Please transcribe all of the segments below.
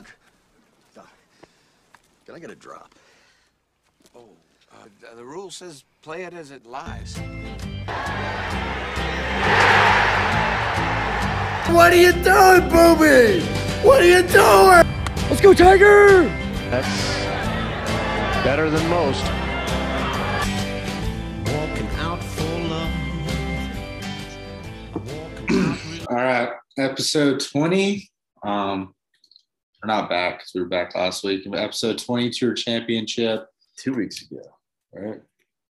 Doug! Doug, can I get a drop? Oh, uh, the rule says play it as it lies. What are you doing, Booby? What are you doing? Let's go, Tiger! That's better than most. Walking out for love. All right, episode 20. Um, we're not back because we were back last week. Episode 20 Tour Championship. two weeks ago, right?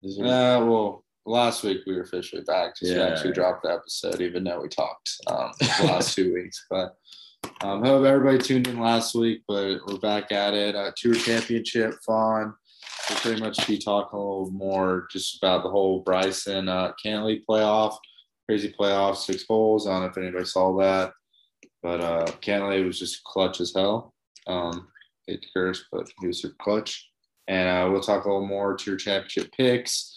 It- Uh, well, last week we were officially back because we Yeah. actually dropped the episode, even though we talked um, the last two weeks. But um, hope everybody tuned in last week. But we're back at it. Uh, Tour Championship, fun. We'll pretty much be talking a little more just about the whole Bryson uh, Cantlay playoff, crazy playoff, six holes. I don't know if anybody saw that, but uh, Cantlay was just clutch as hell. Um, hate to curse, but he was clutch. And uh, we'll talk a little more to your championship picks.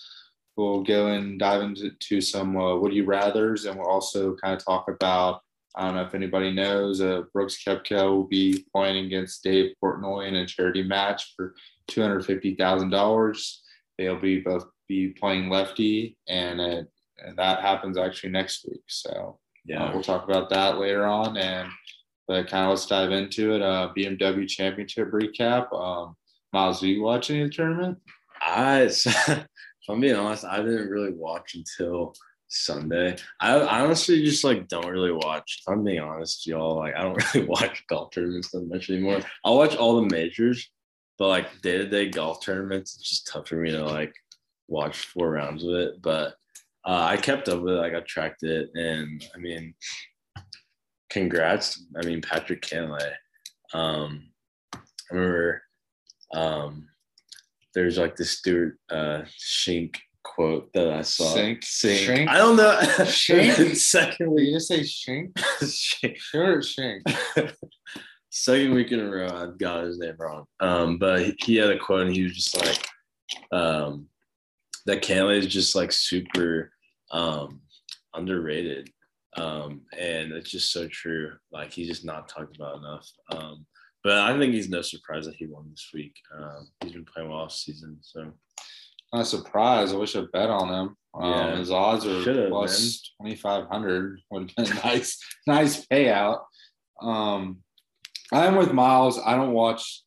We'll go and dive into some uh, would you rather's, and we'll also kind of talk about. I don't know if anybody knows, uh, Brooks Koepka will be playing against Dave Portnoy in a charity match for two hundred fifty thousand dollars. They'll be both be playing lefty, and, it, and that happens actually next week. So yeah. uh, we'll talk about that later on, and but kind of let's dive into it. Uh, BMW Championship recap. Um, Miles, do you watch any of the tournament? I, if I'm being honest, I didn't really watch until Sunday. I, I honestly just like don't really watch. If I'm being honest, y'all, like I don't really watch golf tournaments that much anymore. I'll watch all the majors, but like day to day golf tournaments, it's just tough for me to like watch four rounds of it. But uh, I kept up with it. Like I tracked it, and I mean, congrats. I mean, Patrick Cantlay. Um, I remember um, there's like this Stewart uh, Shink quote that I saw. Sink? Sink. Shrink? I don't know. Shink? Second week. you just say shrink? Shink. Sure, it's shrink. Second week in a row, I've got his name wrong. Um, but he, had a quote, and he was just like, um, "That Cantlay is just like super um, underrated." Um, and it's just so true. Like he's just not talked about enough. Um, but I think he's no surprise that he won this week. Um, he's been playing well all season, so Not surprised. I wish I bet on him. Um, Yeah. His odds are Should've, plus twenty five hundred. Would have been a nice, nice payout. Um, I'm with Miles. I don't watch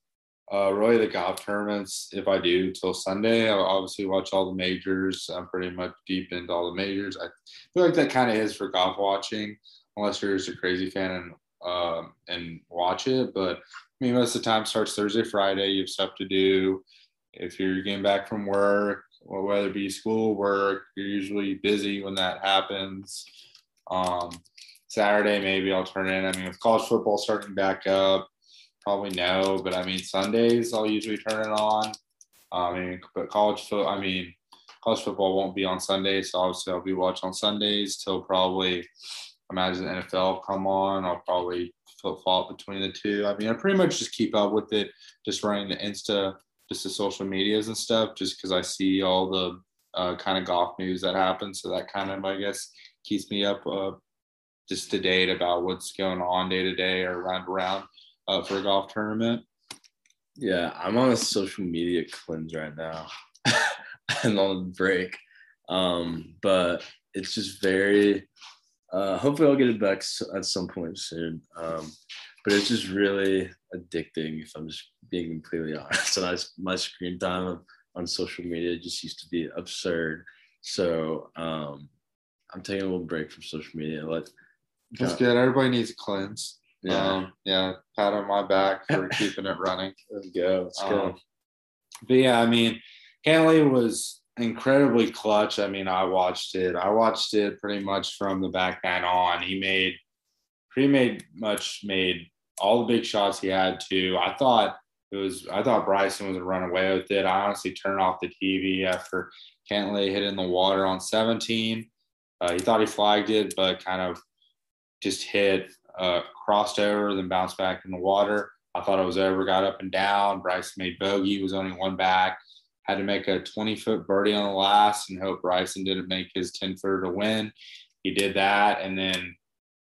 uh, really the golf tournaments. If I do, till Sunday. I'll obviously watch all the majors. I'm pretty much deep into all the majors. I feel like that kind of is for golf watching, unless you're just a crazy fan and um, and watch it. But I mean, most of the time starts Thursday, Friday. You have stuff to do. If you're getting back from work, or whether it be school, work, you're usually busy when that happens. Um, Saturday, maybe I'll turn in. I mean, with college football starting back up, probably no, but I mean, Sundays I'll usually turn it on. I mean, but college foot, I mean, college football won't be on Sundays, so obviously I'll be watching on Sundays till probably imagine the NFL come on. I'll probably flip flop between the two. I mean, I pretty much just keep up with it, just running the Insta, just the social medias and stuff, just because I see all the uh, kind of golf news that happens. So that kind of, I guess, keeps me up uh, just to date about what's going on day to day or round to round uh, for a golf tournament. Yeah, I'm on a social media cleanse right now and on a break. Um, but it's just very uh hopefully I'll get it back at some point soon. Um, but it's just really addicting if I'm just being completely honest. And I, s- my screen time on, on social media just used to be absurd. So um I'm taking a little break from social media. Let That's good. Everybody needs a cleanse. Yeah, Um, yeah, pat on my back for keeping it running. let's go. Let's go. Um, but yeah, I mean, Cantlay was incredibly clutch. I mean, I watched it. I watched it pretty much from the back nine on. He made pretty made much made all the big shots he had to. I thought it was I thought Bryson was gonna run away with it. I honestly turned off the TV after Cantlay hit in the water on 17. Uh, he thought he flagged it, but kind of just hit, uh, crossed over, then bounced back in the water. I thought it was over, got up and down. Bryson made bogey, was only one back. Had to make a 20 foot birdie on the last and hope Bryson didn't make his 10 footer to win. He did that. And then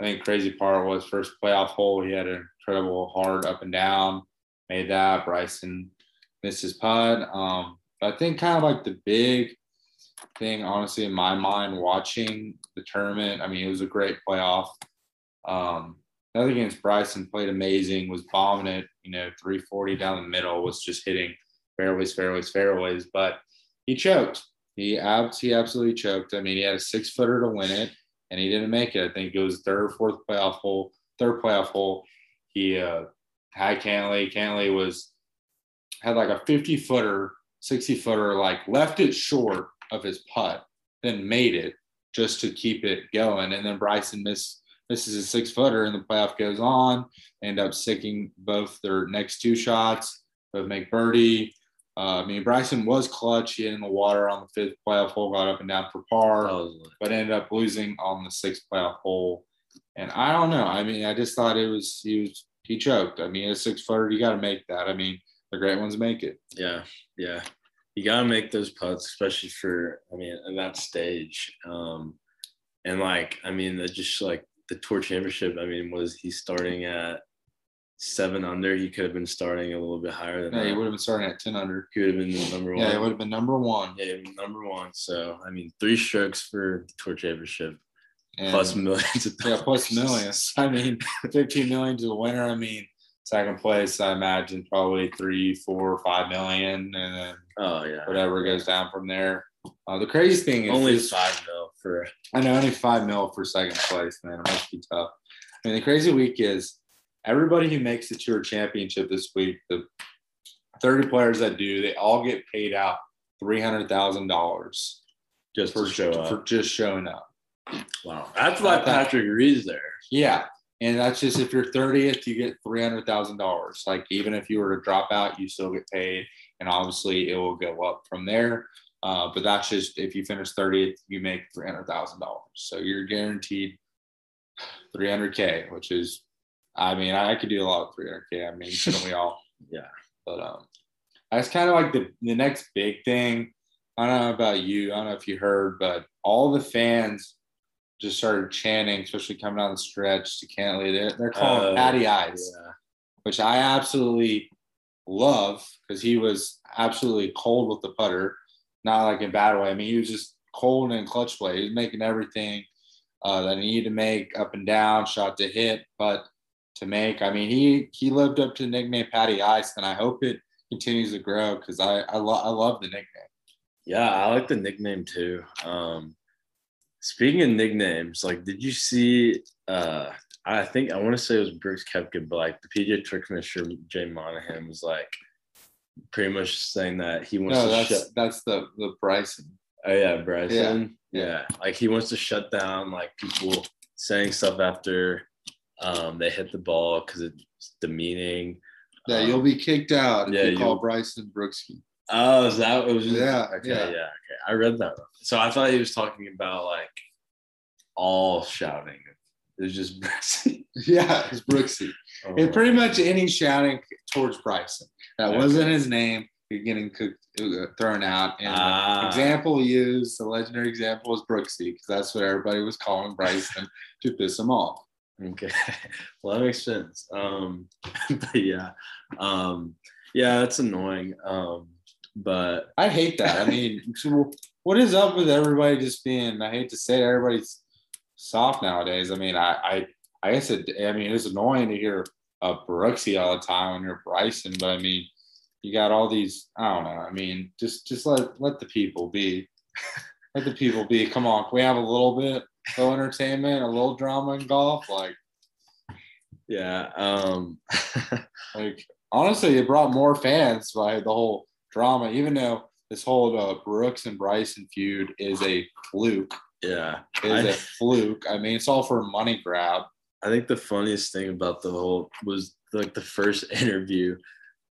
I think crazy part was first playoff hole. He had an incredible hard up and down, made that. Bryson missed his putt. Um, I think kind of like the big thing, honestly, in my mind, watching the tournament. I mean, it was a great playoff. Um, nothing against Bryson, played amazing, was bombing it, you know, 340 down the middle, was just hitting fairways, fairways, fairways. But he choked. He, abs- he absolutely choked. I mean, he had a six footer to win it, and he didn't make it. I think it was third or fourth playoff hole, third playoff hole. He uh, had Cantlay. Cantlay was had like a 50 footer, 60 footer, like left it short of his putt, then made it just to keep it going. And then Bryson missed misses a six footer, and the playoff goes on. They end up sicking both their next two shots, both make birdie. Uh, I mean, Bryson was clutch. He hit in the water on the fifth playoff hole, got up and down for par, That was lit. but ended up losing on the sixth playoff hole. And I don't know. I mean, I just thought it was he was he choked. I mean, a six footer, you got to make that. I mean, the great ones make it. Yeah, yeah. You gotta make those putts, especially for I mean, in that stage. Um, and like, I mean, that just like the tour championship. I mean, was he starting at seven under? He could have been starting a little bit higher than Yeah, he would have been starting at ten under. He would have been number one. Yeah, he would have been number one. Yeah, he number one. So I mean, three strokes for the tour championship, And- plus millions of Yeah, plus dollars. millions. I mean, 15 million to the winner. I mean, second place, I imagine probably three, four, five million, and then Oh yeah, whatever goes down from there. Uh, the crazy thing is, only this- five mil for I know only five mil for second place, man. It must be tough. I mean, the crazy week is everybody who makes the tour championship this week, the 30 players that do, they all get paid out $300,000 just for, show for just showing up. Wow, that's why Patrick Reed's there. Yeah. And that's just if you're 30th, you get $300,000. Like even if you were to drop out, you still get paid. And obviously it will go up from there. Uh, but that's just if you finish 30th, you make $300,000. So you're guaranteed 300K, which is, I mean, I could do a lot of 300K. I mean, shouldn't we all? Yeah. But um, that's kind of like the, the next big thing. I don't know about you. I don't know if you heard, but all the fans just started chanting, especially coming down the stretch to Cantlay. They're, they're calling Uh, Patty Ice, Yeah. which I absolutely love because he was absolutely cold with the putter, not like in bad way. I mean, he was just cold and clutch play. He was making everything uh, that he needed to make up and down, shot to hit, but to make. I mean, he he lived up to the nickname Patty Ice, and I hope it continues to grow because I I, lo- I love the nickname. Yeah, I like the nickname too. Um, speaking of nicknames, like, did you see? Uh, I think I want to say it was Brooks Koepka, but like the PGA Tour commissioner Jay Monahan was like pretty much saying that he wants No, to that's shut. that's the the Bryson. Oh yeah, Bryson. Yeah. Yeah. like he wants to shut down like people saying stuff after um, they hit the ball because it's demeaning. Yeah, Um, you'll be kicked out if yeah, you call Bryson Brooksy. Oh, is that it was just, Yeah, okay, yeah. yeah, okay. I read that. wrong. So I thought he was talking about like all shouting. It was just Bryson. Yeah, it's Brooksy. Oh, It's pretty much any shouting towards Bryson. That Okay. wasn't his name. You're getting cooked, uh, thrown out. And Ah. example used, the legendary example was Brooksy, because that's what everybody was calling Bryson to piss him off. Okay. Well, that makes sense. Um, but yeah. Um, yeah, that's annoying. Um, but I hate that. I mean, what is up with everybody just being? I hate to say it, everybody's soft nowadays. I mean, I, I, I guess it. I mean, it's annoying to hear uh, Brooksy all the time when you're Bryson, but I mean, you got all these. I don't know. I mean, just just let let the people be. let the people be. Come on, can we have a little bit of entertainment, a little drama in golf? Like, yeah. Um, like honestly, it brought more fans by the whole drama. Even though this whole uh, Brooks and Bryson feud is a fluke. yeah. is a fluke. I mean, it's all for a money grab. I think the funniest thing about the whole was like the first interview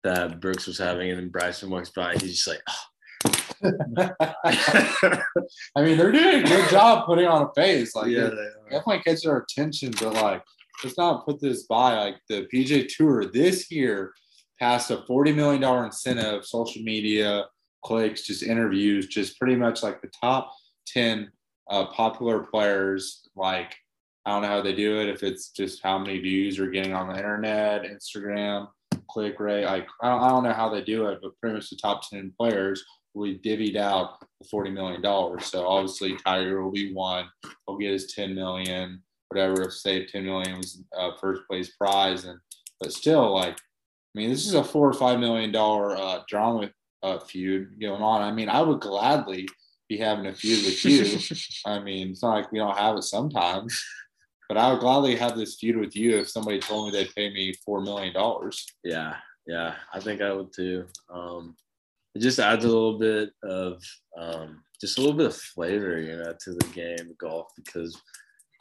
that Brooks was having, and then Bryson walks by. He's just like, I mean, they're doing a good job putting on a face. Like, yeah, it definitely catches our attention, but like, let's not put this by. Like, the PGA Tour this year passed a $40 million incentive, social media, clicks, just interviews, just pretty much like the top 10 uh, popular players, like I don't know how they do it. If it's just how many views are getting on the internet, Instagram, click rate. Like I don't, I don't know how they do it, but pretty much the top ten players will be divvied out the forty million dollars. So obviously Tiger will be one. He'll get his ten million, whatever. Say ten million was uh, first place prize, and but still, like I mean, this is a four or five million dollar uh, drama uh, feud going on. I mean, I would gladly be having a feud with you. I mean, it's not like we don't have it sometimes, but I would gladly have this feud with you if somebody told me they'd pay me four million dollars. Yeah, yeah, I think I would too. Um, it just adds a little bit of um, just a little bit of flavor, you know, to the game of golf because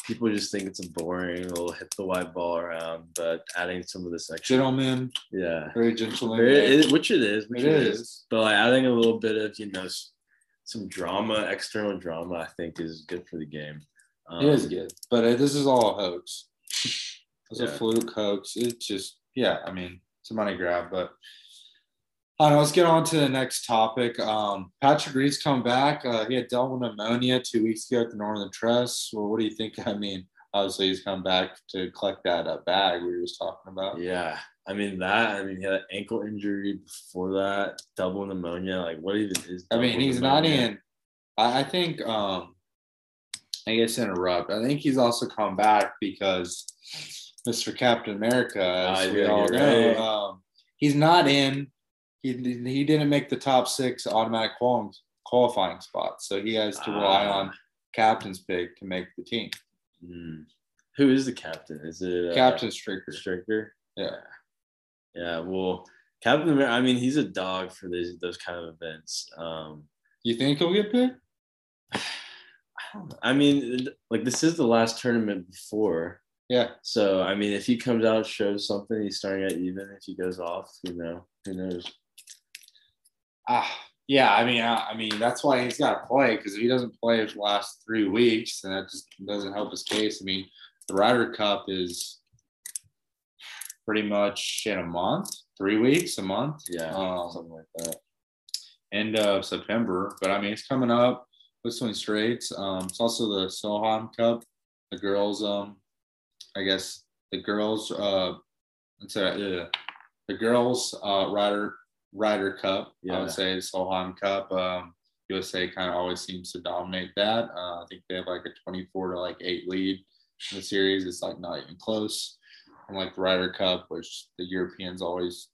people just think it's a boring little hit the white ball around, but adding some of this extra, Gentlemen, yeah, very gentlemen. Very- it- which it is, which It it is. is. But like adding a little bit of you know some drama, external drama, I think is good for the game. Um, It is good, but uh, this is all a hoax. It's a Yeah. fluke hoax. It's just, yeah, I mean, it's a money grab. But I don't know. Let's get on to the next topic. Um, Patrick Reed's come back. Uh, he had dealt with pneumonia two weeks ago at the Northern Trust. Well, what do you think? I mean, obviously he's come back to collect that uh, bag we were just talking about. Yeah, I mean that. I mean he had an ankle injury before that, double pneumonia. Like what even is? I mean, he's not in. I, I think. Um, I guess interrupt. I think he's also come back because Mr. Captain America, as Ah, we all know, right. um, he's not in. He he didn't make the top six automatic qual- qualifying spots, so he has to rely Ah. on captain's pick to make the team. Hmm. Who is the captain? Is it uh, Captain Stricker. Stricker? Yeah. Yeah. Well, Captain. America, I mean, he's a dog for these those kind of events. Um, You think he'll get picked? I don't know. I mean, like this is the last tournament before. Yeah. So I mean, if he comes out shows something, he's starting at even. If he goes off, you know, who knows? Ah, yeah. I mean, I, I mean that's why he's got to play because if he doesn't play for the last three weeks, then that just doesn't help his case. I mean, the Ryder Cup is pretty much in a month, three weeks, a month. Yeah, Um, something like that. end of September. But I mean, it's coming up. Whistling Straits. Um, it's also the Solheim Cup, the girls. Um, I guess the girls. Uh, it's a, uh, the girls uh, Ryder Ryder Cup. I Yeah. would say the Solheim Cup. Um, USA kind of always seems to dominate that. Uh, I think they have like a 24 to like eight lead in the series. It's like not even close. Unlike the Ryder Cup, which the Europeans always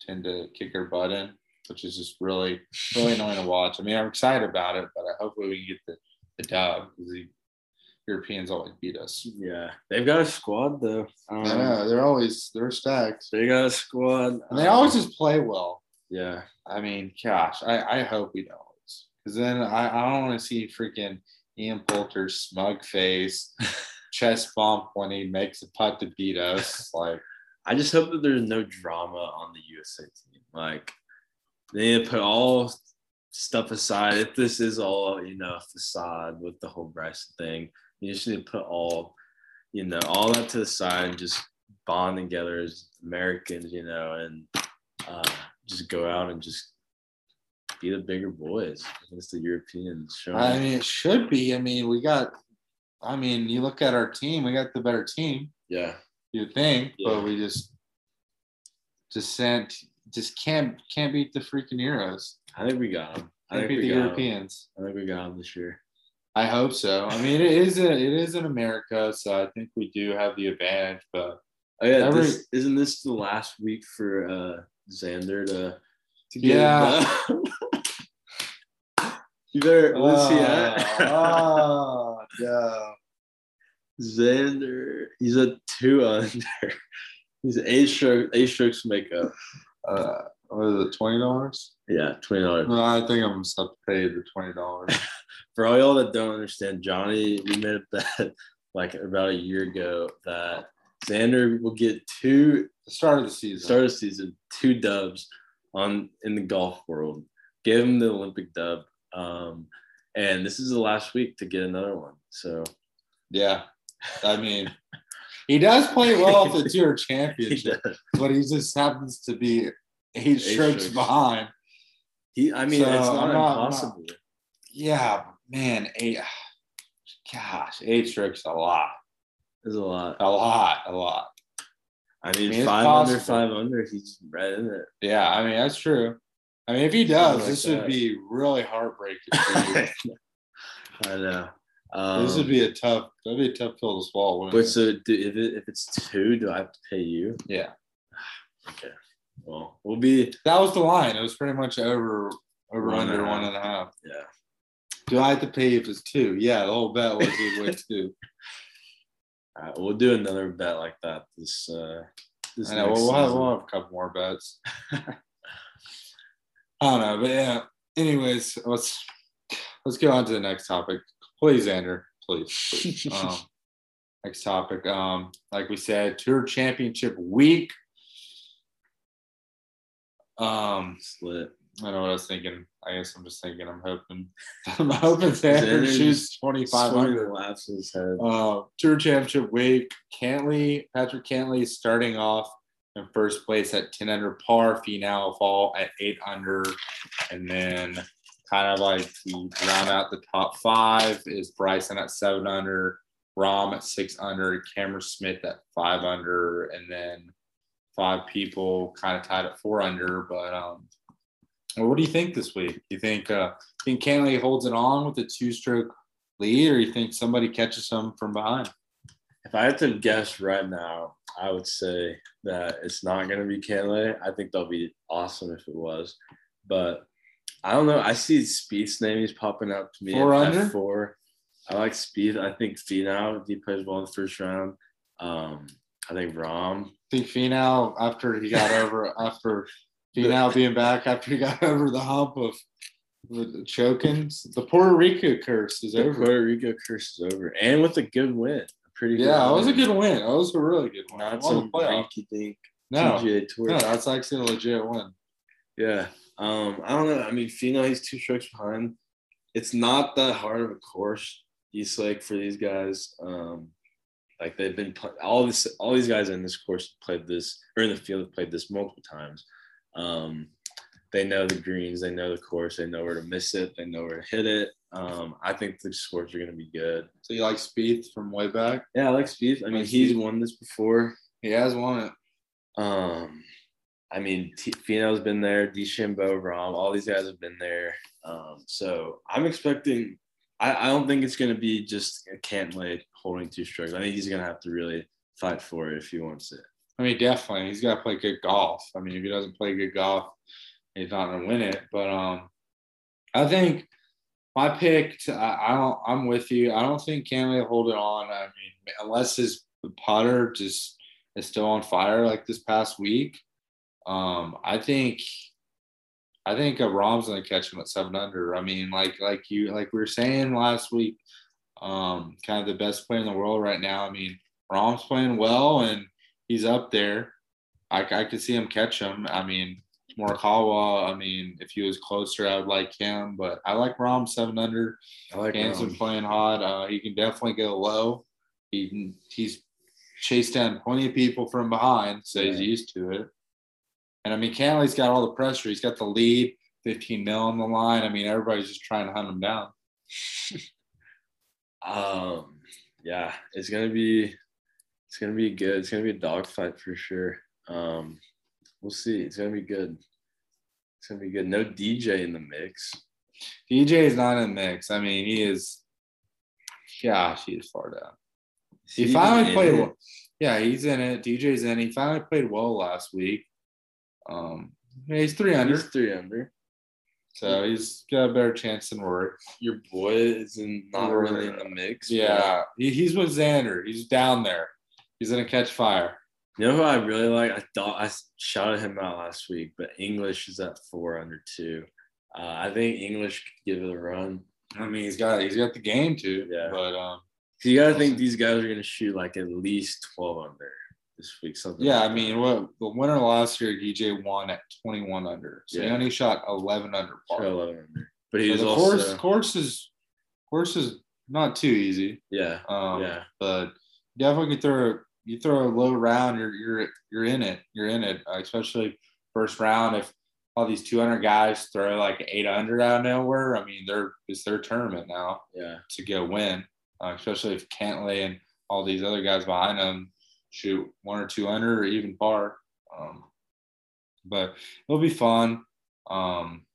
tend to kick their butt in, which is just really, really annoying to watch. I mean, I'm excited about it, but I hopefully we can get the, the dub because the Europeans always beat us. Yeah, they've got a squad though. Um, I know they're always they're stacked, They got a squad. and they um, always just play well. Yeah. I mean, gosh, I, I hope we don't lose because then I, I don't want to see freaking Ian Poulter's smug face, chest bump when he makes a putt to beat us. Like, I just hope that there's no drama on the USA team. Like they need to put all stuff aside. If this is all, you know, a facade with the whole Bryson thing, you just need to put all, you know, all that to the side and just bond together as Americans, you know, and uh, just go out and just be the bigger boys against the Europeans. Show I mean, it should be. I mean, we got. I mean, you look at our team. We got the better team. yeah. You think, Yeah. but we just just sent just can't can't beat the freaking Euros. I think we got them. I think beat we the. Europeans. I think we got them this year. I hope so. I mean, it is a, it is in America, so I think we do have the advantage. But Oh yeah, Every- this, isn't this the last week for uh Xander to, to get Yeah. you better what's he at? oh, yeah. Xander, he's a two under. He's eight strokes, eight strokes makeup. Uh, what is it? Twenty dollars? Yeah, twenty dollars. No, I think I'm gonna have to pay the twenty dollars. For all y'all that don't understand, Johnny, we made a bet like about a year ago that Xander will get two start of the season. start of the season, two dubs on in the golf world. Give him the Olympic dub. Um, and this is the last week to get another one. So Yeah, I mean, he does play well at the Tour Championship, does. but he just happens to be eight, strokes strokes. behind. He, I mean, So, it's not not- impossible. Yeah, man, eight. Gosh, eight strokes a lot. It's a lot. A lot, a lot. I mean, I mean, five under, five under. He's right in it. Yeah, I mean that's true. I mean, if he does, like this that. would be really heartbreaking. For you. I know. Um, this would be a tough. That'd be a tough pill to swallow. But it? so, do, if it, if it's two, do I have to pay you? yeah, Okay. Well, we'll be. that was the line. It was pretty much over, over One under a one and a half. Yeah. Do I have to pay if it's two? Yeah, the whole bet was it was two. All right, we'll do another bet like that. This. uh This I know. we'll, have, we'll have a couple more bets. I don't know, but yeah. Anyways, let's let's go on to the next topic, please, Xander. Please. please. um, next topic. Um, like we said, Tour Championship Week. Um, Slit. I don't know what I was thinking. I guess I'm just thinking. I'm hoping. I'm hoping Xander shoots 2,500. Laps his head. Uh, Tour Championship week. Cantlay, Patrick Cantlay starting off in first place at 10 under par. Finau fall at 8 under. And then kind of like to round out the top five is Bryson at 7 under, Rahm at 6 under, Cameron Smith at 5 under, and then five people kind of tied at 4 under. But um, well, what do you think this week? You think uh, think Cantlay holds it on with a two stroke lead, or you think somebody catches him from behind? If I had to guess right now, I would say that it's not going to be Cantlay. I think that'll be awesome if it was, but I don't know. I see Spieth's name is popping up to me. Four at under? Four. I like Spieth. I think Finau if he plays well in the first round. Um, I think Rahm. I think Finau after he got over after Finau being back after he got over the hump of the choking, the Puerto Rico curse is The over. Puerto Rico curse is over, and with a good win. A pretty good Yeah, it was a good win. It was a really good win. Not some rinky dink No, no, that's actually a legit win. Yeah. Um, I don't know. I mean, Finau, he's two strokes behind. It's not that hard of a course, East Lake, for these guys. Um, like they've been all this, all these guys in this course played this, or in the field have played this multiple times. Um, they know the greens, they know the course, they know where to miss it, they know where to hit it. Um, I think the scores are going to be good. So you like Spieth from way back? Yeah, I like Spieth. I mean, he's Spieth. won this before. He has won it. Um, I mean, T- Finau's been there, DeChambeau, Rahm, all these guys have been there. Um, so I'm expecting. I, I don't think it's going to be just Cantlay holding two strokes. I think he's going to have to really fight for it if he wants it. I mean, definitely, he's got to play good golf. I mean, if he doesn't play good golf, he's not going to win it. But um, I think my pick. I, I don't. I'm with you. I don't think Cantlay will hold it on. I mean, unless his putter just is still on fire like this past week. Um, I think. I think uh, Rahm's going to catch him at seven under. I mean, like like you like we were saying last week. Um, kind of the best player in the world right now. I mean, Rahm's playing well and he's up there. I, I could see him catch him. I mean, Morikawa, I mean, if he was closer, I would like him, but I like Rahm seven under. I like Hanson Rahm. playing hot. Uh, he can definitely go low. He he's chased down plenty of people from behind, so he's used to it. And I mean, Cantlay's got all the pressure. He's got the lead, 15 mil on the line. I mean, everybody's just trying to hunt him down. Um, yeah, it's gonna be, it's gonna be good. It's gonna be a dogfight for sure. Um, we'll see. It's gonna be good. It's gonna be good. No DJ in the mix. DJ is not in the mix. I mean, he is. Gosh, he is far down. He Is finally played it? well. Yeah, he's in it. DJ's in. He finally played well last week. Um, yeah, he's three under, He's three under. so he's got a better chance than Rory. Your boy is in, not really in the mix. Yeah, he, he's with Xander. He's down there. He's gonna catch fire. You know who I really like? I thought I shouted him out last week, but English is at four under two. Uh, I think English could give it a run. I mean, he's got he's got the game too. Yeah. but um, You got to think these guys are going to shoot like at least 12 under this week. Something. yeah, like I mean, what the winner last year, DJ won at 21 under, so he only shot 11 under par. 11 under. But he So was the also. course course is course is not too easy. yeah. Um, Yeah. but definitely can throw you throw a low round, you're you're you're in it. You're in it, uh, especially first round. If all these 200 guys throw like eight under out of nowhere, I mean, they're it's their tournament now Yeah. to go win. Uh, especially if Cantlay and all these other guys behind him shoot one or two under or even par. Um, but it'll be fun. Um,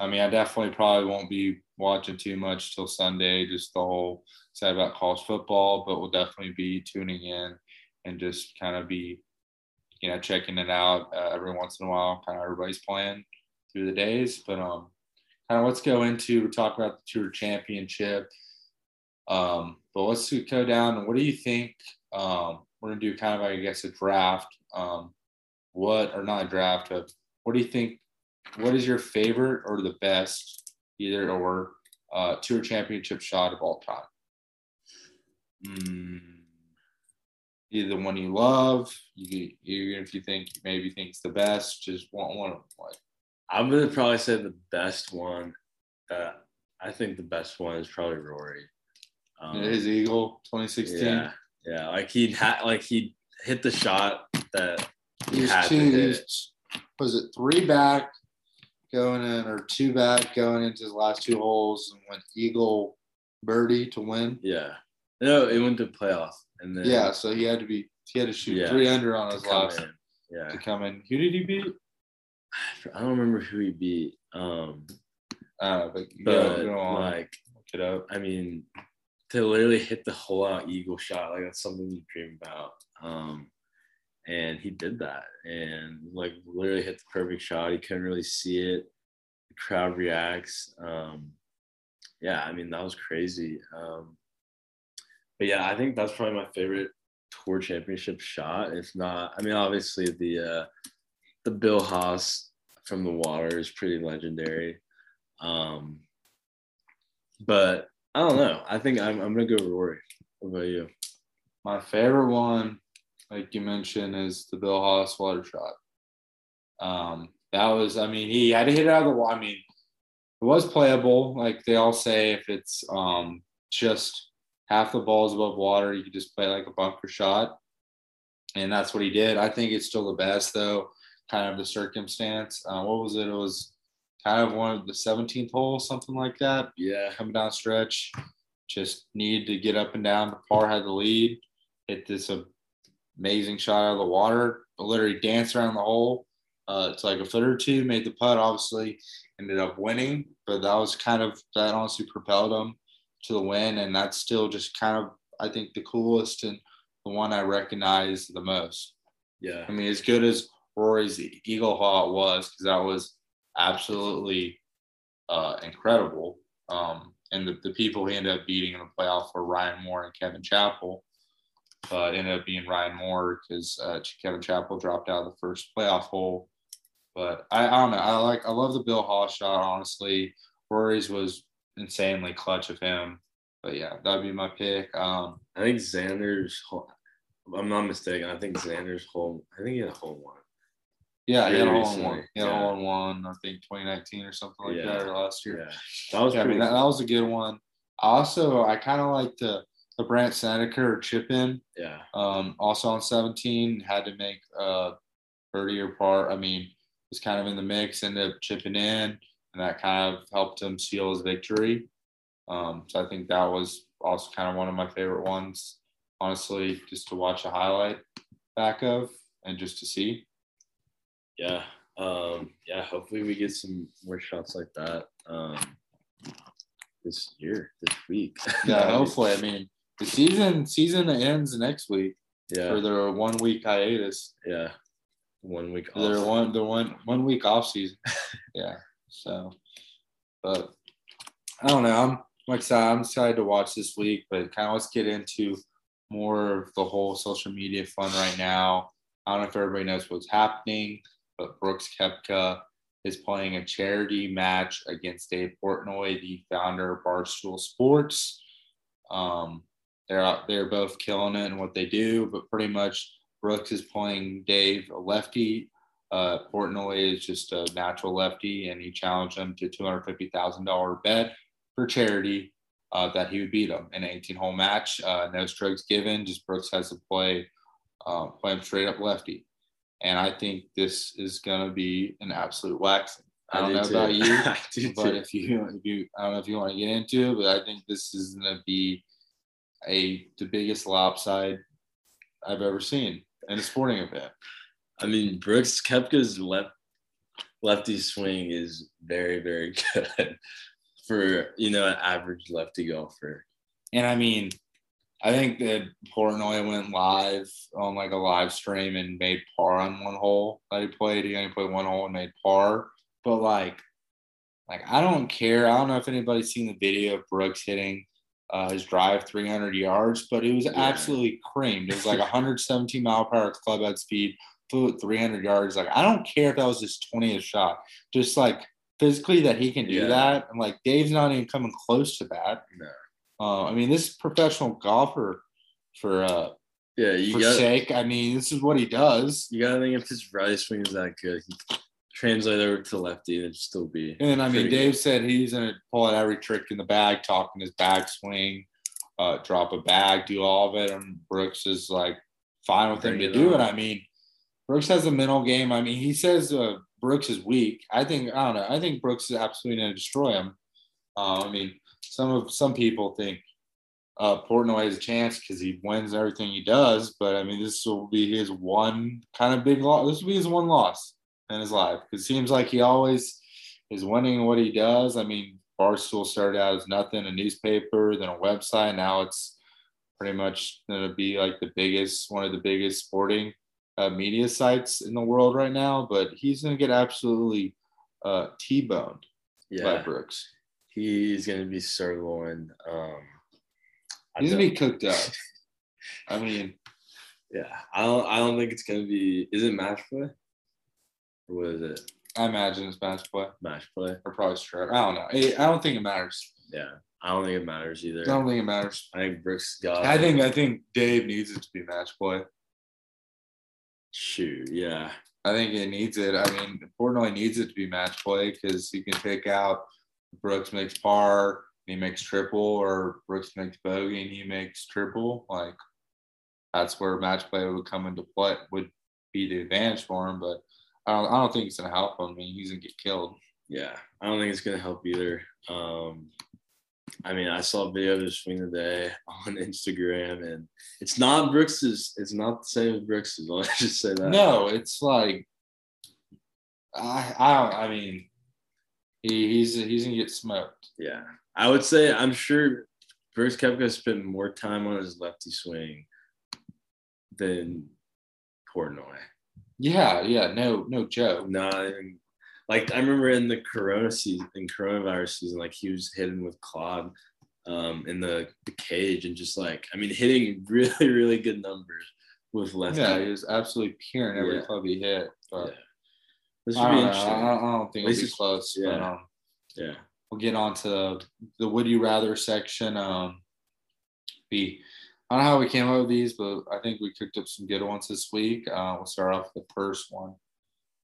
I mean, I definitely probably won't be watching too much till Sunday, just the whole side about college football, but we'll definitely be tuning in and just kind of be, you know, checking it out uh, every once in a while, kind of everybody's playing through the days. But um, kind of let's go into talk about the Tour Championship. Um, but let's go down. What do you think? Um, we're gonna do kind of, I guess, a draft. Um, what or not a draft, but what do you think? What is your favorite or the best, either or, uh, Tour Championship shot of all time? Mm, Either the one you love, you even if you think maybe think's the best, just want one of them. Like, I'm gonna probably say the best one. That I think the best one is probably Rory. Um, his Eagle 2016. yeah, yeah, like he had, like he hit the shot that He he was had to two. he was- was it three back going in or two back going into his last two holes and went Eagle birdie to win? Yeah, no, it went to playoff, and then Yeah, so he had to be he had to shoot Yeah. three under on his last in. Yeah, to come in. Who did he beat? I don't remember who he beat. Um, I don't know, but but go, go on, like, look it up. I mean, to literally hit the hole out eagle shot, like that's something you dream about. Um, and he did that, and like literally hit the perfect shot. He couldn't really see it. The crowd reacts. Um, yeah, I mean that was crazy. Um, but yeah, I think that's probably my favorite tour championship shot. If not, I mean, obviously the uh, the Bill Haas from the water is pretty legendary. Um, but I don't know. I think I'm, I'm gonna go Rory. What about you? My favorite one, like you mentioned, is the Bill Haas water shot. Um, that was, I mean, he had to hit it out of the wall. I mean, it was playable. Like they all say, if it's um just half the balls above water, you can just play like a bunker shot. And that's what he did. I think it's still the best though, kind of the circumstance. Uh, what was it? It was kind of one of the 17th hole, something like that Yeah, coming down stretch. Just needed to get up and down. The par had the lead. Hit this amazing shot out of the water. Literally danced around the hole. Uh, it's like a foot or two. Made the putt. Obviously, ended up winning. But that was kind of that honestly propelled him to the win. And that's still just kind of I think the coolest and the one I recognize the most. yeah, I mean, as good as Rory's Eagle Hawk was, because that was absolutely uh, incredible. Um, and the, the people he ended up beating in the playoff were Ryan Moore and Kevin Chappell. But ended up being Ryan Moore because uh, Kevin Chappell dropped out of the first playoff hole. But I, I don't know. I like I love the Bill Haas shot. Honestly, Rory's was insanely clutch of him. But yeah, that'd be my pick. Um, I think Xander's. I'm not mistaken. I think Xander's hole. I think he had a hole one. Yeah, he had a hole in one. He had a yeah. hole in one. I think 2019 or something like Yeah. that, or last year. Yeah, that was Yeah, I pretty. mean that, that was a good one. Also, I kind of like the the Brandt Snedeker chip in. yeah, Um, also on 17, had to make uh birdie or par. I mean, was kind of in the mix, ended up chipping in, and that kind of helped him seal his victory. Um, so I think that was also kind of one of my favorite ones, honestly, just to watch a highlight back of and just to see. Yeah, um, yeah. Hopefully, we get some more shots like that um, this year, this week. Yeah, hopefully. I mean, the season season ends next week Yeah, for their one week hiatus. yeah. One week off. They're one the one one week off season. yeah. So but I don't know. I'm like I said, I'm excited to watch this week, but kind of let's get into more of the whole social media fun right now. I don't know if everybody knows what's happening, Brooks Koepka is playing a charity match against Dave Portnoy, the founder of Barstool Sports. Um, they're out, they're both killing it in what they do, but pretty much Brooks is playing Dave, a lefty. Uh, Portnoy is just a natural lefty, and he challenged him to $250,000 bet for charity uh, that he would beat him in an 18 hole match. Uh, no strokes given, just Brooks has to play, uh, play him straight up lefty. And I think this is going to be an absolute waxing. I don't do know too. about you, but too. if you, if you, I don't know if you want to get into it, but I think this is going to be a the biggest lopside I've ever seen in a sporting event. I mean, Brooks Koepka's left lefty swing is very, very good for you know an average lefty golfer. And I mean, I think that Portnoy went live on like a live stream and made par on one hole that he played. He only played one hole and made par. But like, like I don't care. I don't know if anybody's seen the video of Brooks hitting uh, his drive 300 yards, but it was absolutely creamed. It was like 117 mile per hour club head speed, flew at 300 yards. Like I don't care if that was his 20th shot. Just like physically that he can do Yeah. that, and like Dave's not even coming close to that. No. Uh, I mean, this is professional golfer for uh Yeah, you for got sake. I mean, this is what he does. you gotta think if his right swing is that good, he translate over to lefty it'd still be. And I mean, Dave good. said he's gonna pull out every trick in the bag, talking his bag swing, uh, drop a bag, do all of it. And Brooks is like fine with him to do it. I mean, Brooks has a mental game. I mean, he says uh, Brooks is weak. I think I don't know. I think Brooks is absolutely gonna destroy him. Uh, I mean, some of some people think uh, Portnoy has a chance because he wins everything he does. But I mean, this will be his one kind of big loss. This will be his one loss in his life because it seems like he always is winning what he does. I mean, Barstool started out as nothing, a newspaper, then a website. Now it's pretty much going to be like the biggest, one of the biggest sporting uh, media sites in the world right now. But he's going to get absolutely uh, T-boned by Brooks. He's gonna be sirloin. Um, He's going to be cooked up. I mean, Yeah, I don't. I don't think it's gonna be. Is it match play? Or what is it? I imagine it's match play Match play. or probably straight. I don't know. I I don't think it matters. Yeah, I don't think it matters either. I don't think it matters. I think Brooks got. I think I think Dave needs it to be match play. Shoot, yeah, I think it needs it. I mean, Portnoy needs it to be match play because he can pick out Brooks makes par, and he makes triple, or Brooks makes bogey and he makes triple. Like that's where match play would come into play. Would be the advantage for him, but I don't. I don't think it's gonna help him. I mean, he's gonna get killed. yeah. I don't think it's gonna help either. Um, I mean, I saw a video of his swing today on Instagram, and it's not Brooks's. It's not the same as Brooks's. I'll just say that. No, it's like I. I don't. I mean, he, he's he's gonna get smoked. Yeah, I would say I'm sure Brooks Koepka spent more time on his lefty swing than Portnoy. Yeah, yeah. No, no joke. Even like I remember in the Corona season, in coronavirus season, like he was hitting with Claude um, in the, the cage and just like I mean hitting really really good numbers with lefty. Yeah, he was absolutely pure in every Yeah. club he hit. But Yeah. This don't, be interesting. I, don't, I don't think it'll be close. But, yeah. um, yeah, we'll get on to the would you rather section. Um, be I don't know how we came up with these, but I think we cooked up some good ones this week. Uh, we'll start off with the first one.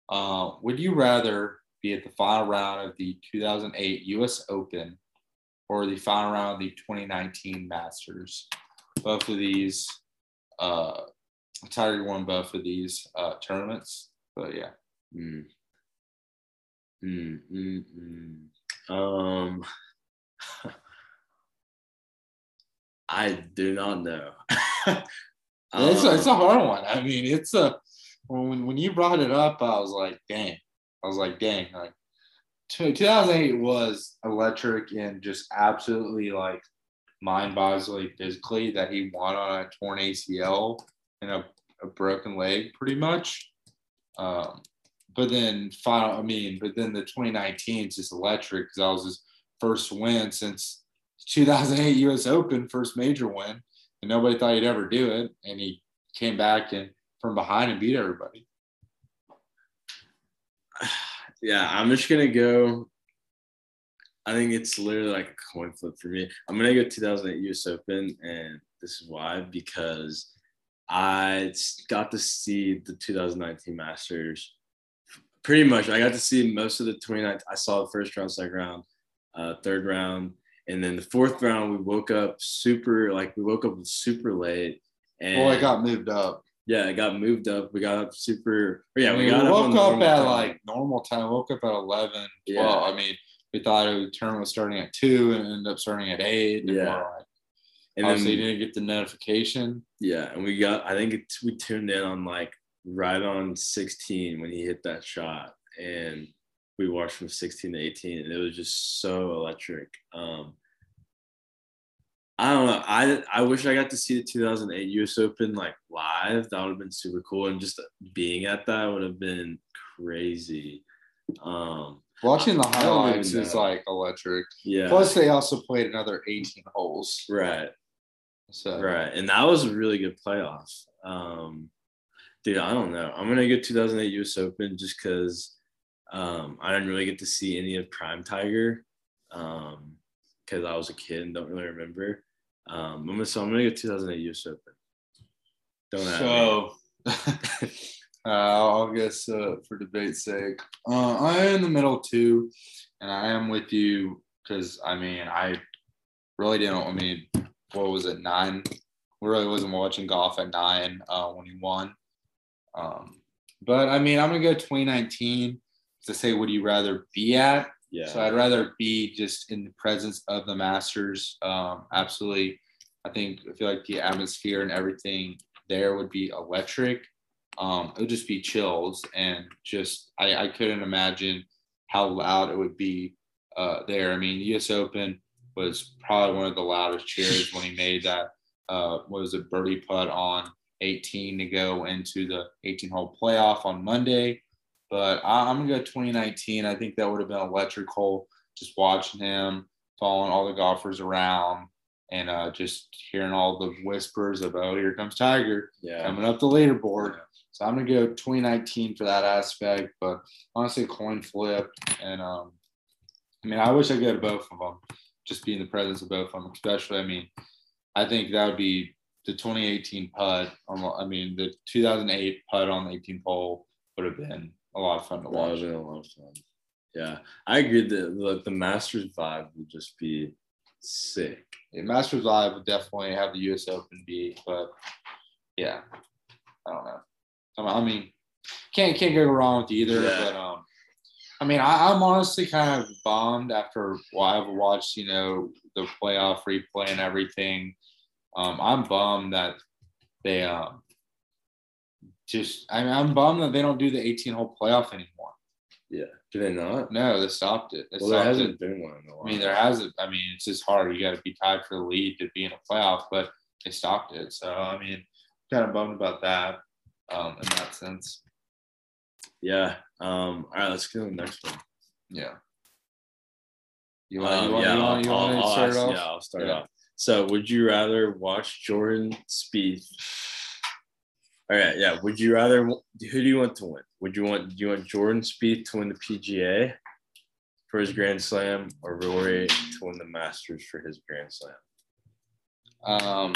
Uh, would you rather be at the final round of the 2008 U.S. Open or the final round of the 2019 Masters? Both of these, uh, Tiger won both of these uh, tournaments, but yeah. Mm. Mm, mm, mm. Um, I do not know. it's, a, it's a Um, hard one. I mean, it's a when when you brought it up, I was like, dang. I was like, dang. Like, two- 2008 was electric and just absolutely like mind-boggling physically that he won on a torn ACL and a, a broken leg, pretty much. Um, but then final, I mean, but then the 2019 is just electric because that was his first win since 2008 U.S. Open, first major win and nobody thought he'd ever do it. And he came back and from behind and beat everybody. yeah, I'm just gonna go. I think it's literally like a coin flip for me. I'm gonna go 2008 US Open, and this is why because I got to see the 2019 Masters. Pretty much, I got to see most of the 29. I saw the first round, second round, uh, third round, and then the fourth round. We woke up super like we woke up super late, and Well, it got moved up. yeah, it got moved up. We got up super. Yeah, I we got we up, woke up at time. like normal time. Woke up at 11, 12. Yeah. I mean, we thought it, the tournament was starting at two and ended up starting at eight. And Yeah. like, And Obviously, you didn't get the notification. yeah, and we got. I think it, we tuned in on like right on 16 when he hit that shot, and we watched from 16 to 18, and it was just so electric. Um, I don't know. I I wish I got to see the 2008 U.S. Open like live. That would have been super cool, and just being at that would have been crazy. Um, Watching the I don't even highlights is like electric. yeah, Plus, they also played another 18 holes. right. So Right. And that was a really good playoff. Um, dude, I don't know. I'm gonna go 2008 US Open just because um, I didn't really get to see any of Prime Tiger um, because I was a kid and don't really remember. Um, I'm gonna, so I'm gonna go 2008 US Open. Don't. So, uh, I'll guess uh, for debate's sake, uh, I am in the middle too, and I am with you because I mean I really didn't. I mean, what was it nine? Really wasn't watching golf at nine uh, when he won. Um, but I mean, I'm gonna go 2019 to say, would you rather be at? Yeah. So I'd rather be just in the presence of the Masters. Um, absolutely. I think I feel like the atmosphere and everything there would be electric. Um, it would just be chills and just I, I couldn't imagine how loud it would be uh, there. I mean, US Open was probably one of the loudest cheers when he made that uh, what was it birdie putt on 18 to go into the 18 hole playoff on Monday. But I, I'm gonna go 2019. I think that would have been electrical. Just watching him, following all the golfers around, and uh, just hearing all the whispers of "Oh, here comes Tiger yeah. coming up the leaderboard." So I'm gonna go 2019 for that aspect. But honestly, coin flip, and um, I mean, I wish I could to both of them. Just be in the presence of both of them, especially. I mean, I think that would be the 2018 putt. On, I mean, the 2008 putt on the 18th hole would have been a lot of fun to would watch. been a lot of fun. Yeah. I agree that the, the Masters vibe would just be sick. Yeah, Masters vibe would definitely have the U.S. Open beat, but yeah, I don't know. I mean, can't can't go wrong with either. Yeah. But um, I mean, I, I'm honestly kind of bummed after what I've watched. You know, the playoff replay and everything. Um, I'm bummed that they um just. I mean, I'm bummed that they don't do the 18 hole playoff anymore. Yeah. Do they not? No, they stopped it. They Well, there stopped it. hasn't been one in a while. I mean, there hasn't. I mean, it's just hard. You got to be tied for the lead to be in a playoff, but they stopped it. So I mean, kind of bummed about that. Um, in that sense, Yeah. Um, all right, let's go to the next one. yeah. You want? Um, you want? yeah, you want? I'll, want to start off? Yeah, I'll start Yeah. off. So, would you rather watch Jordan Spieth? All right, yeah. Would you rather? Who do you want to win? Would you want? Do you want Jordan Spieth to win the PGA for his Grand Slam, or Rory to win the Masters for his Grand Slam? Um.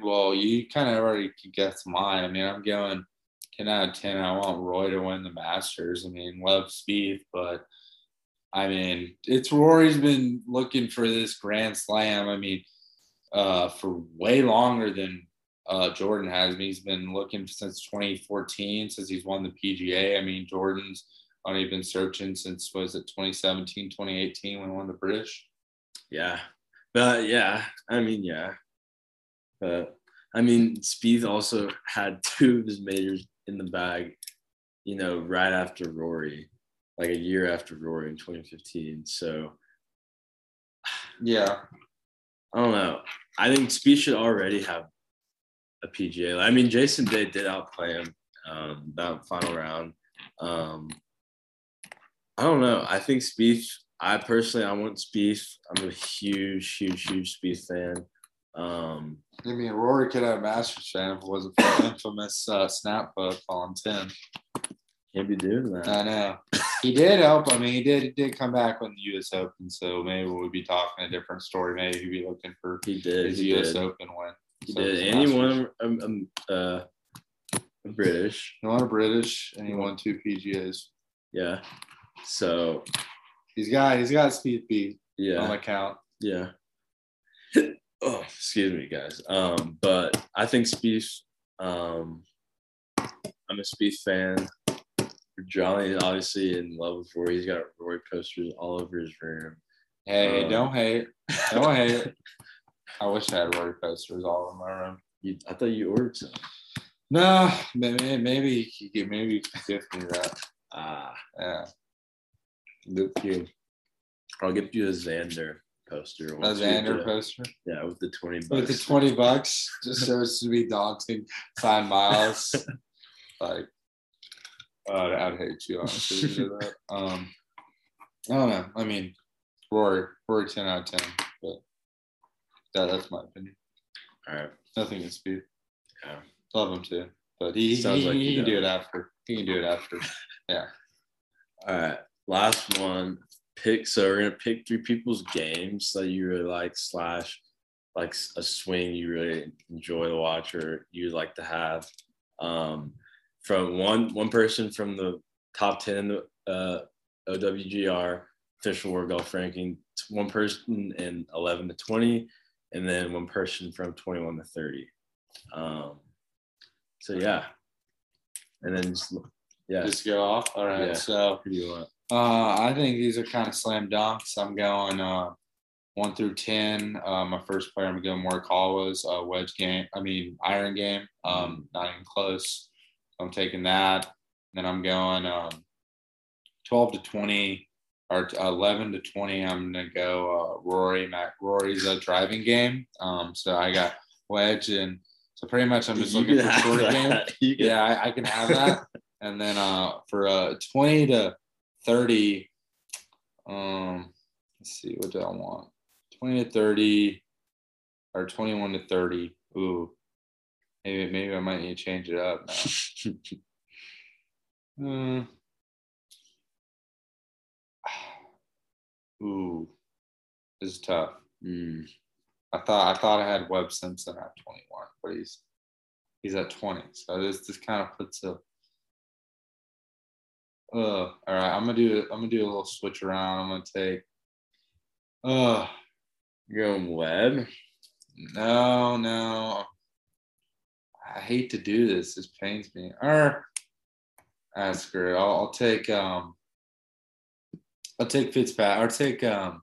Well, you kind of already could guess mine. I mean, I'm going ten out of ten. I want Rory to win the Masters. I mean, love Spieth, but I mean, it's Rory's been looking for this Grand Slam. I mean, uh, for way longer than uh, Jordan has. I mean, he's been looking since 2014, since he's won the PGA. I mean, Jordan's only been searching since was it 2017, 2018 when he won the British. Yeah, but yeah, I mean, yeah, but I mean, Spieth also had two of his majors in the bag, you know, right after Rory, like a year after Rory in 2015. So Yeah, I don't know. I think Spieth should already have a PGA. I mean, Jason Day did outplay him um, that final round. Um, I don't know. I think Spieth. I personally, I want Spieth. I'm a huge, huge, huge Spieth fan. Um, I mean, Rory could have a Masters fan if it wasn't for the infamous uh, snap hook on 10. Can't be doing that. I know. He did help. I mean, he did he did come back when the U.S. Open, so maybe we'll be talking a different story. Maybe he'd be looking for he did. his He U.S. did. Open win. He So did. it's And he Masters. won um, um, uh, British. Won a British and he won two PGAs. Yeah. So He's got he's got Spieth beat yeah. on account. Yeah. oh, excuse me, guys. Um, but I think Spieth. Um, I'm a Spieth fan. Johnny is obviously in love with Rory. He's got Rory posters all over his room. Hey, Um, don't hate. Don't hate. I wish I had Rory posters all in my room. You, I thought you ordered some. No, maybe maybe you could give maybe you could give me that. Ah, Yeah, look you. I'll get you a Xander poster. a once we get Xander the- poster Yeah, with the twenty bucks. with the twenty bucks, just so it's to be daunting. Sign miles, like. Uh, I'd hate you honestly. to. Um, I don't know. I mean, Rory, Rory, ten out of ten, but that, that's my opinion. All right. Nothing against Spieth. Yeah. Love him too, but he, he, Sounds like he you can do it after. He can do it after. Yeah. All right. Last one. Pick. So we're gonna pick three people's games that you really like slash like a swing you really enjoy to watch or you'd like to have. Um, from one one person from the top ten in the uh, OWGR official world golf ranking, one person in eleven to twenty, and then one person from twenty one to thirty. Um, so yeah, and then just, yeah, Just go off. All right. Yeah. So who do you want? uh, I think these are kind of slam dunks. I'm going uh, one through ten. Uh, my first player I'm going Morikawa's uh, wedge game. I mean iron game. Um, not even close. I'm taking that. Then I'm going um, twelve to twenty or eleven to twenty. I'm gonna go uh, Rory. Mac Rory's a driving game. Um, so I got wedge and so pretty much I'm just You looking for short game. Yeah, I, I can have that. and then uh for uh 20 to 30, um let's see, what do I want? 20 to 30 or 21 to 30. Ooh. Maybe maybe I might need to change it up now. Hmm. Ooh. This is tough. Mm. I thought I thought I had Webb Simpson at 21, but he's he's at 20. So this this kind of puts a uh all right, I'm gonna do I'm gonna do a little switch around. I'm gonna take uh going Webb. no no I hate to do this. This pains me. Or ah, screw it. I'll, I'll take um I'll take Fitzpatrick. I'll take um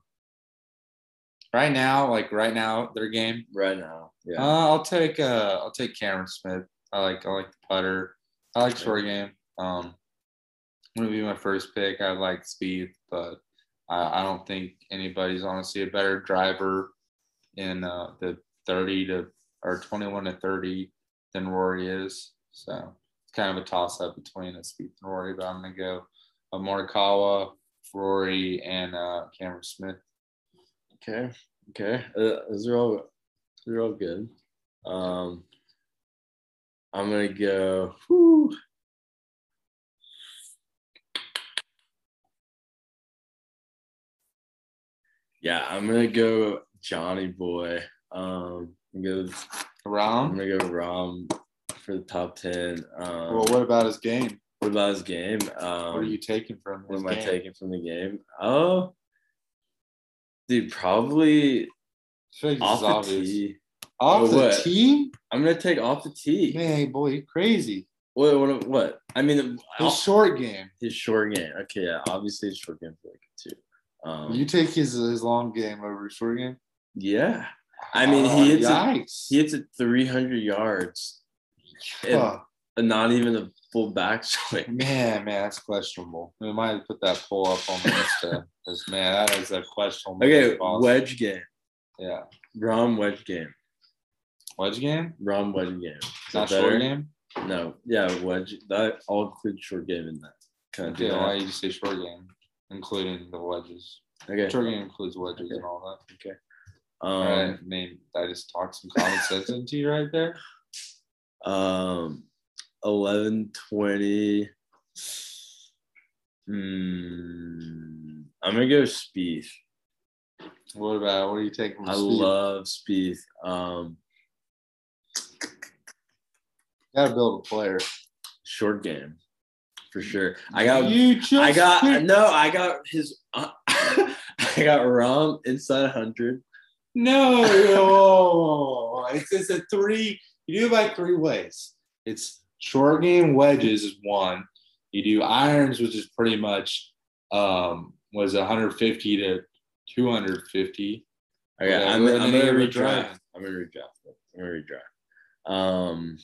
right now, like right now, their game. right now. Yeah. Uh, I'll take uh, I'll take Cameron Smith. I like I like the putter. I like short game. Um, gonna be my first pick. I like Spieth, but I, I don't think anybody's honestly a better driver in uh, the 30 to or 21 to 30 than Rory is. So it's kind of a toss up between Spieth and Rory, but I'm gonna go uh, Morikawa, Rory, and uh, Cameron Smith. Okay. Okay. Uh, those are all those are all good. Um I'm gonna go whew. Yeah, I'm gonna go Johnny Boy. Um I'm gonna go, I'm gonna go Rahm for the top ten. Um Well, what about his game? what about his game? Um What are you taking from What his am I taking from the game? Oh, dude, probably I feel like this off the obvious. tee. Off Oh, the what? tee? I'm gonna take off the tee. Man, boy, you crazy. What? What? What? I mean, His short game. his short game. Okay, yeah, obviously his short game really good too. Um, You take his his long game over his short game. yeah, I mean, Oh, he hits a, he hits it 300 yards, and Oh, not even a full backswing. man, man, that's questionable. We might put that poll up on Insta. Because man, that is a questionable. Okay, boss. wedge game. Yeah, Rahm wedge game. wedge game. Rahm wedge game. Is Not that better? short game. No, yeah, wedge. That I'll include short game in that. Do Okay, that? why you say short game, including the wedges? Okay. Short game includes wedges Okay. and all that. Okay. Um, right, I mean, I just talked some common sense into you right there. um, eleven twenty. Hmm. I'm gonna go Spieth. What about what are you taking? From I Spieth? love Spieth. Um, Gotta build a player. short game, for sure. I got. You just I got no. I got his. Uh, I got Rahm inside hundred. No. no. It's, it's a three. You do it by three ways. It's short game wedges is one. You do irons, which is pretty much um was 150 to 250. Okay, Whatever, I'm, and I'm gonna redraft. I'm gonna redraft. I'm gonna redraft. Um,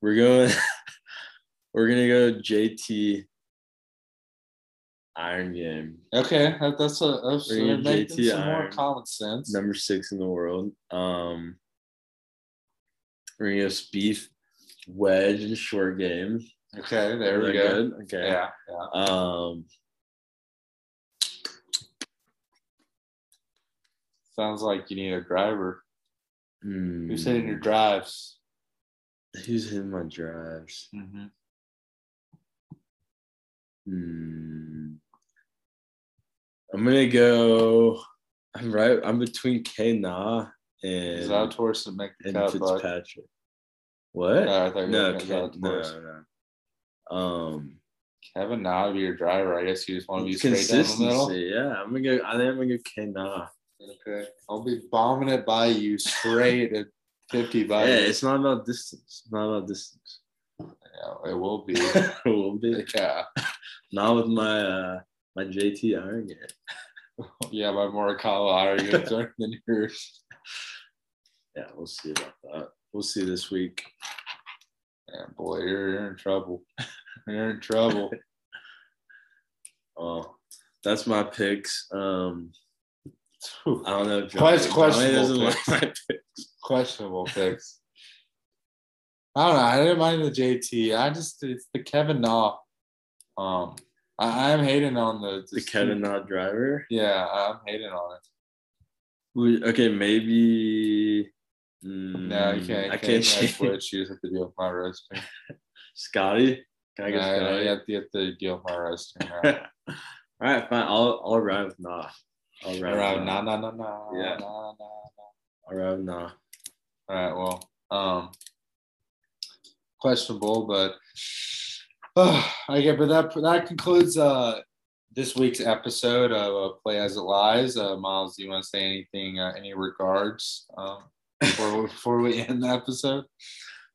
we're going. we're gonna go JT. Iron Game, Okay, that's a that's making JT some more common sense. number six in the world. Um, we're gonna go Spieth, Wedge, and short game. Okay, there we go. good? Okay. Yeah, yeah. Um, Sounds like you need a driver. hmm, Who's hitting your drives? Who's hitting my drives? Mm-hmm. Hmm. I'm gonna go. I'm right. I'm between K Na and Zalatoris to make the and Fitzpatrick. What? No, I thought you were no, looking K, no, no. Um, Kevin Na be your driver. I guess you just want to be straight down the consistency. middle. Yeah, I'm gonna go. I think I'm gonna go K Na. Okay, I'll be bombing it by you straight at fifty by Yeah, it's not about distance. It's not about distance. Yeah, it will be. it will be yeah, not with my uh my JT Iron game. yeah. My Morikawa are than yours. Yeah, we'll see about that. We'll see this week. Yeah, boy, you're, you're in trouble. You're in trouble. Oh, that's my picks. Um. I don't know. Quest- Johnny questionable like picks. my picks. Questionable picks. I don't know. I didn't mind the JT. I just it's the Kevin Na. Um, I, I'm hating on the The Kevin Na driver. Yeah, I'm hating on it. We- Okay, maybe. mm, No, you can't. I can't can't change. switch. You just have to deal with my roasting. Scotty. Can I get no, Scotty? you, have to, you have to deal with my roasting. All right, fine. I'll I'll ride with Nah. I'll ride Around with nah Nah. nah nah nah Yeah. nah nah. I'll ride with Nah. All right. Well, um, questionable, but I get. But that that concludes uh this week's episode of uh, Play as It Lies. Uh, Miles, do you want to say anything? Uh, any regards um, before we, before we end the episode?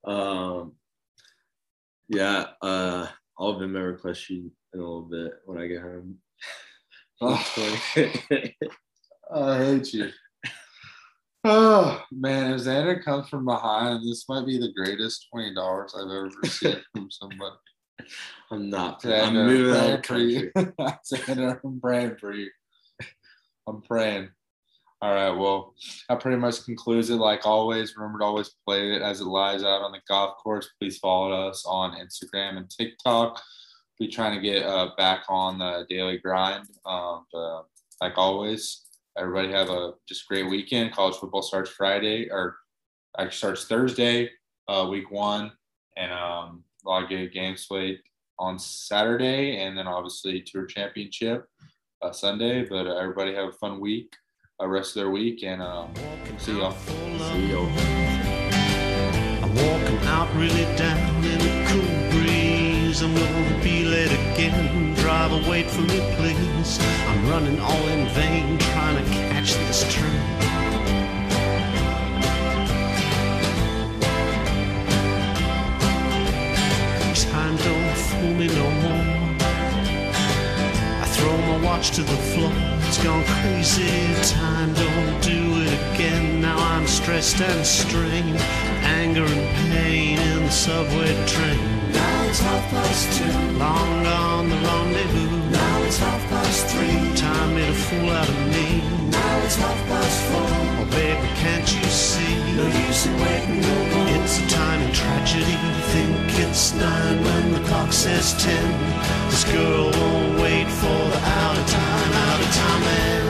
Um, yeah. Uh, I'll Venmo request you in a little bit when I get home. Oh, I hate you. Oh man, if Xander comes from behind, this might be the greatest twenty dollars I've ever received from somebody. I'm not. Xander, I'm moving out of country. for you. I'm praying for you. I'm praying. All right. Well, that pretty much concludes it. Like always, remember to always play it as it lies out on the golf course. Please follow us on Instagram and TikTok. We're trying to get uh, back on the daily grind. Um, but like always, everybody have a just great weekend. College football starts Friday, or actually starts Thursday, uh, week one, and um, a lot of good game slate on Saturday, and then obviously tour championship uh, Sunday. But uh, everybody have a fun week, uh, rest of their week, and um, see y'all. See y'all. I'm walking out really down in a cool breeze. I'm gonna be late again. I'm running all in vain, trying to catch this train. To the floor. It's gone crazy. Time don't do it again. Now I'm stressed and strained. Anger and pain in the subway train. Now it's half past two. Long gone the rendezvous. Now it's half past three. Time made a fool out of me now it's half past four. Oh, baby, can't you see? No use in waiting no more. It's a tiny tragedy. Think it's nine when the clock says ten. This girl won't wait for the out of time, out of time man.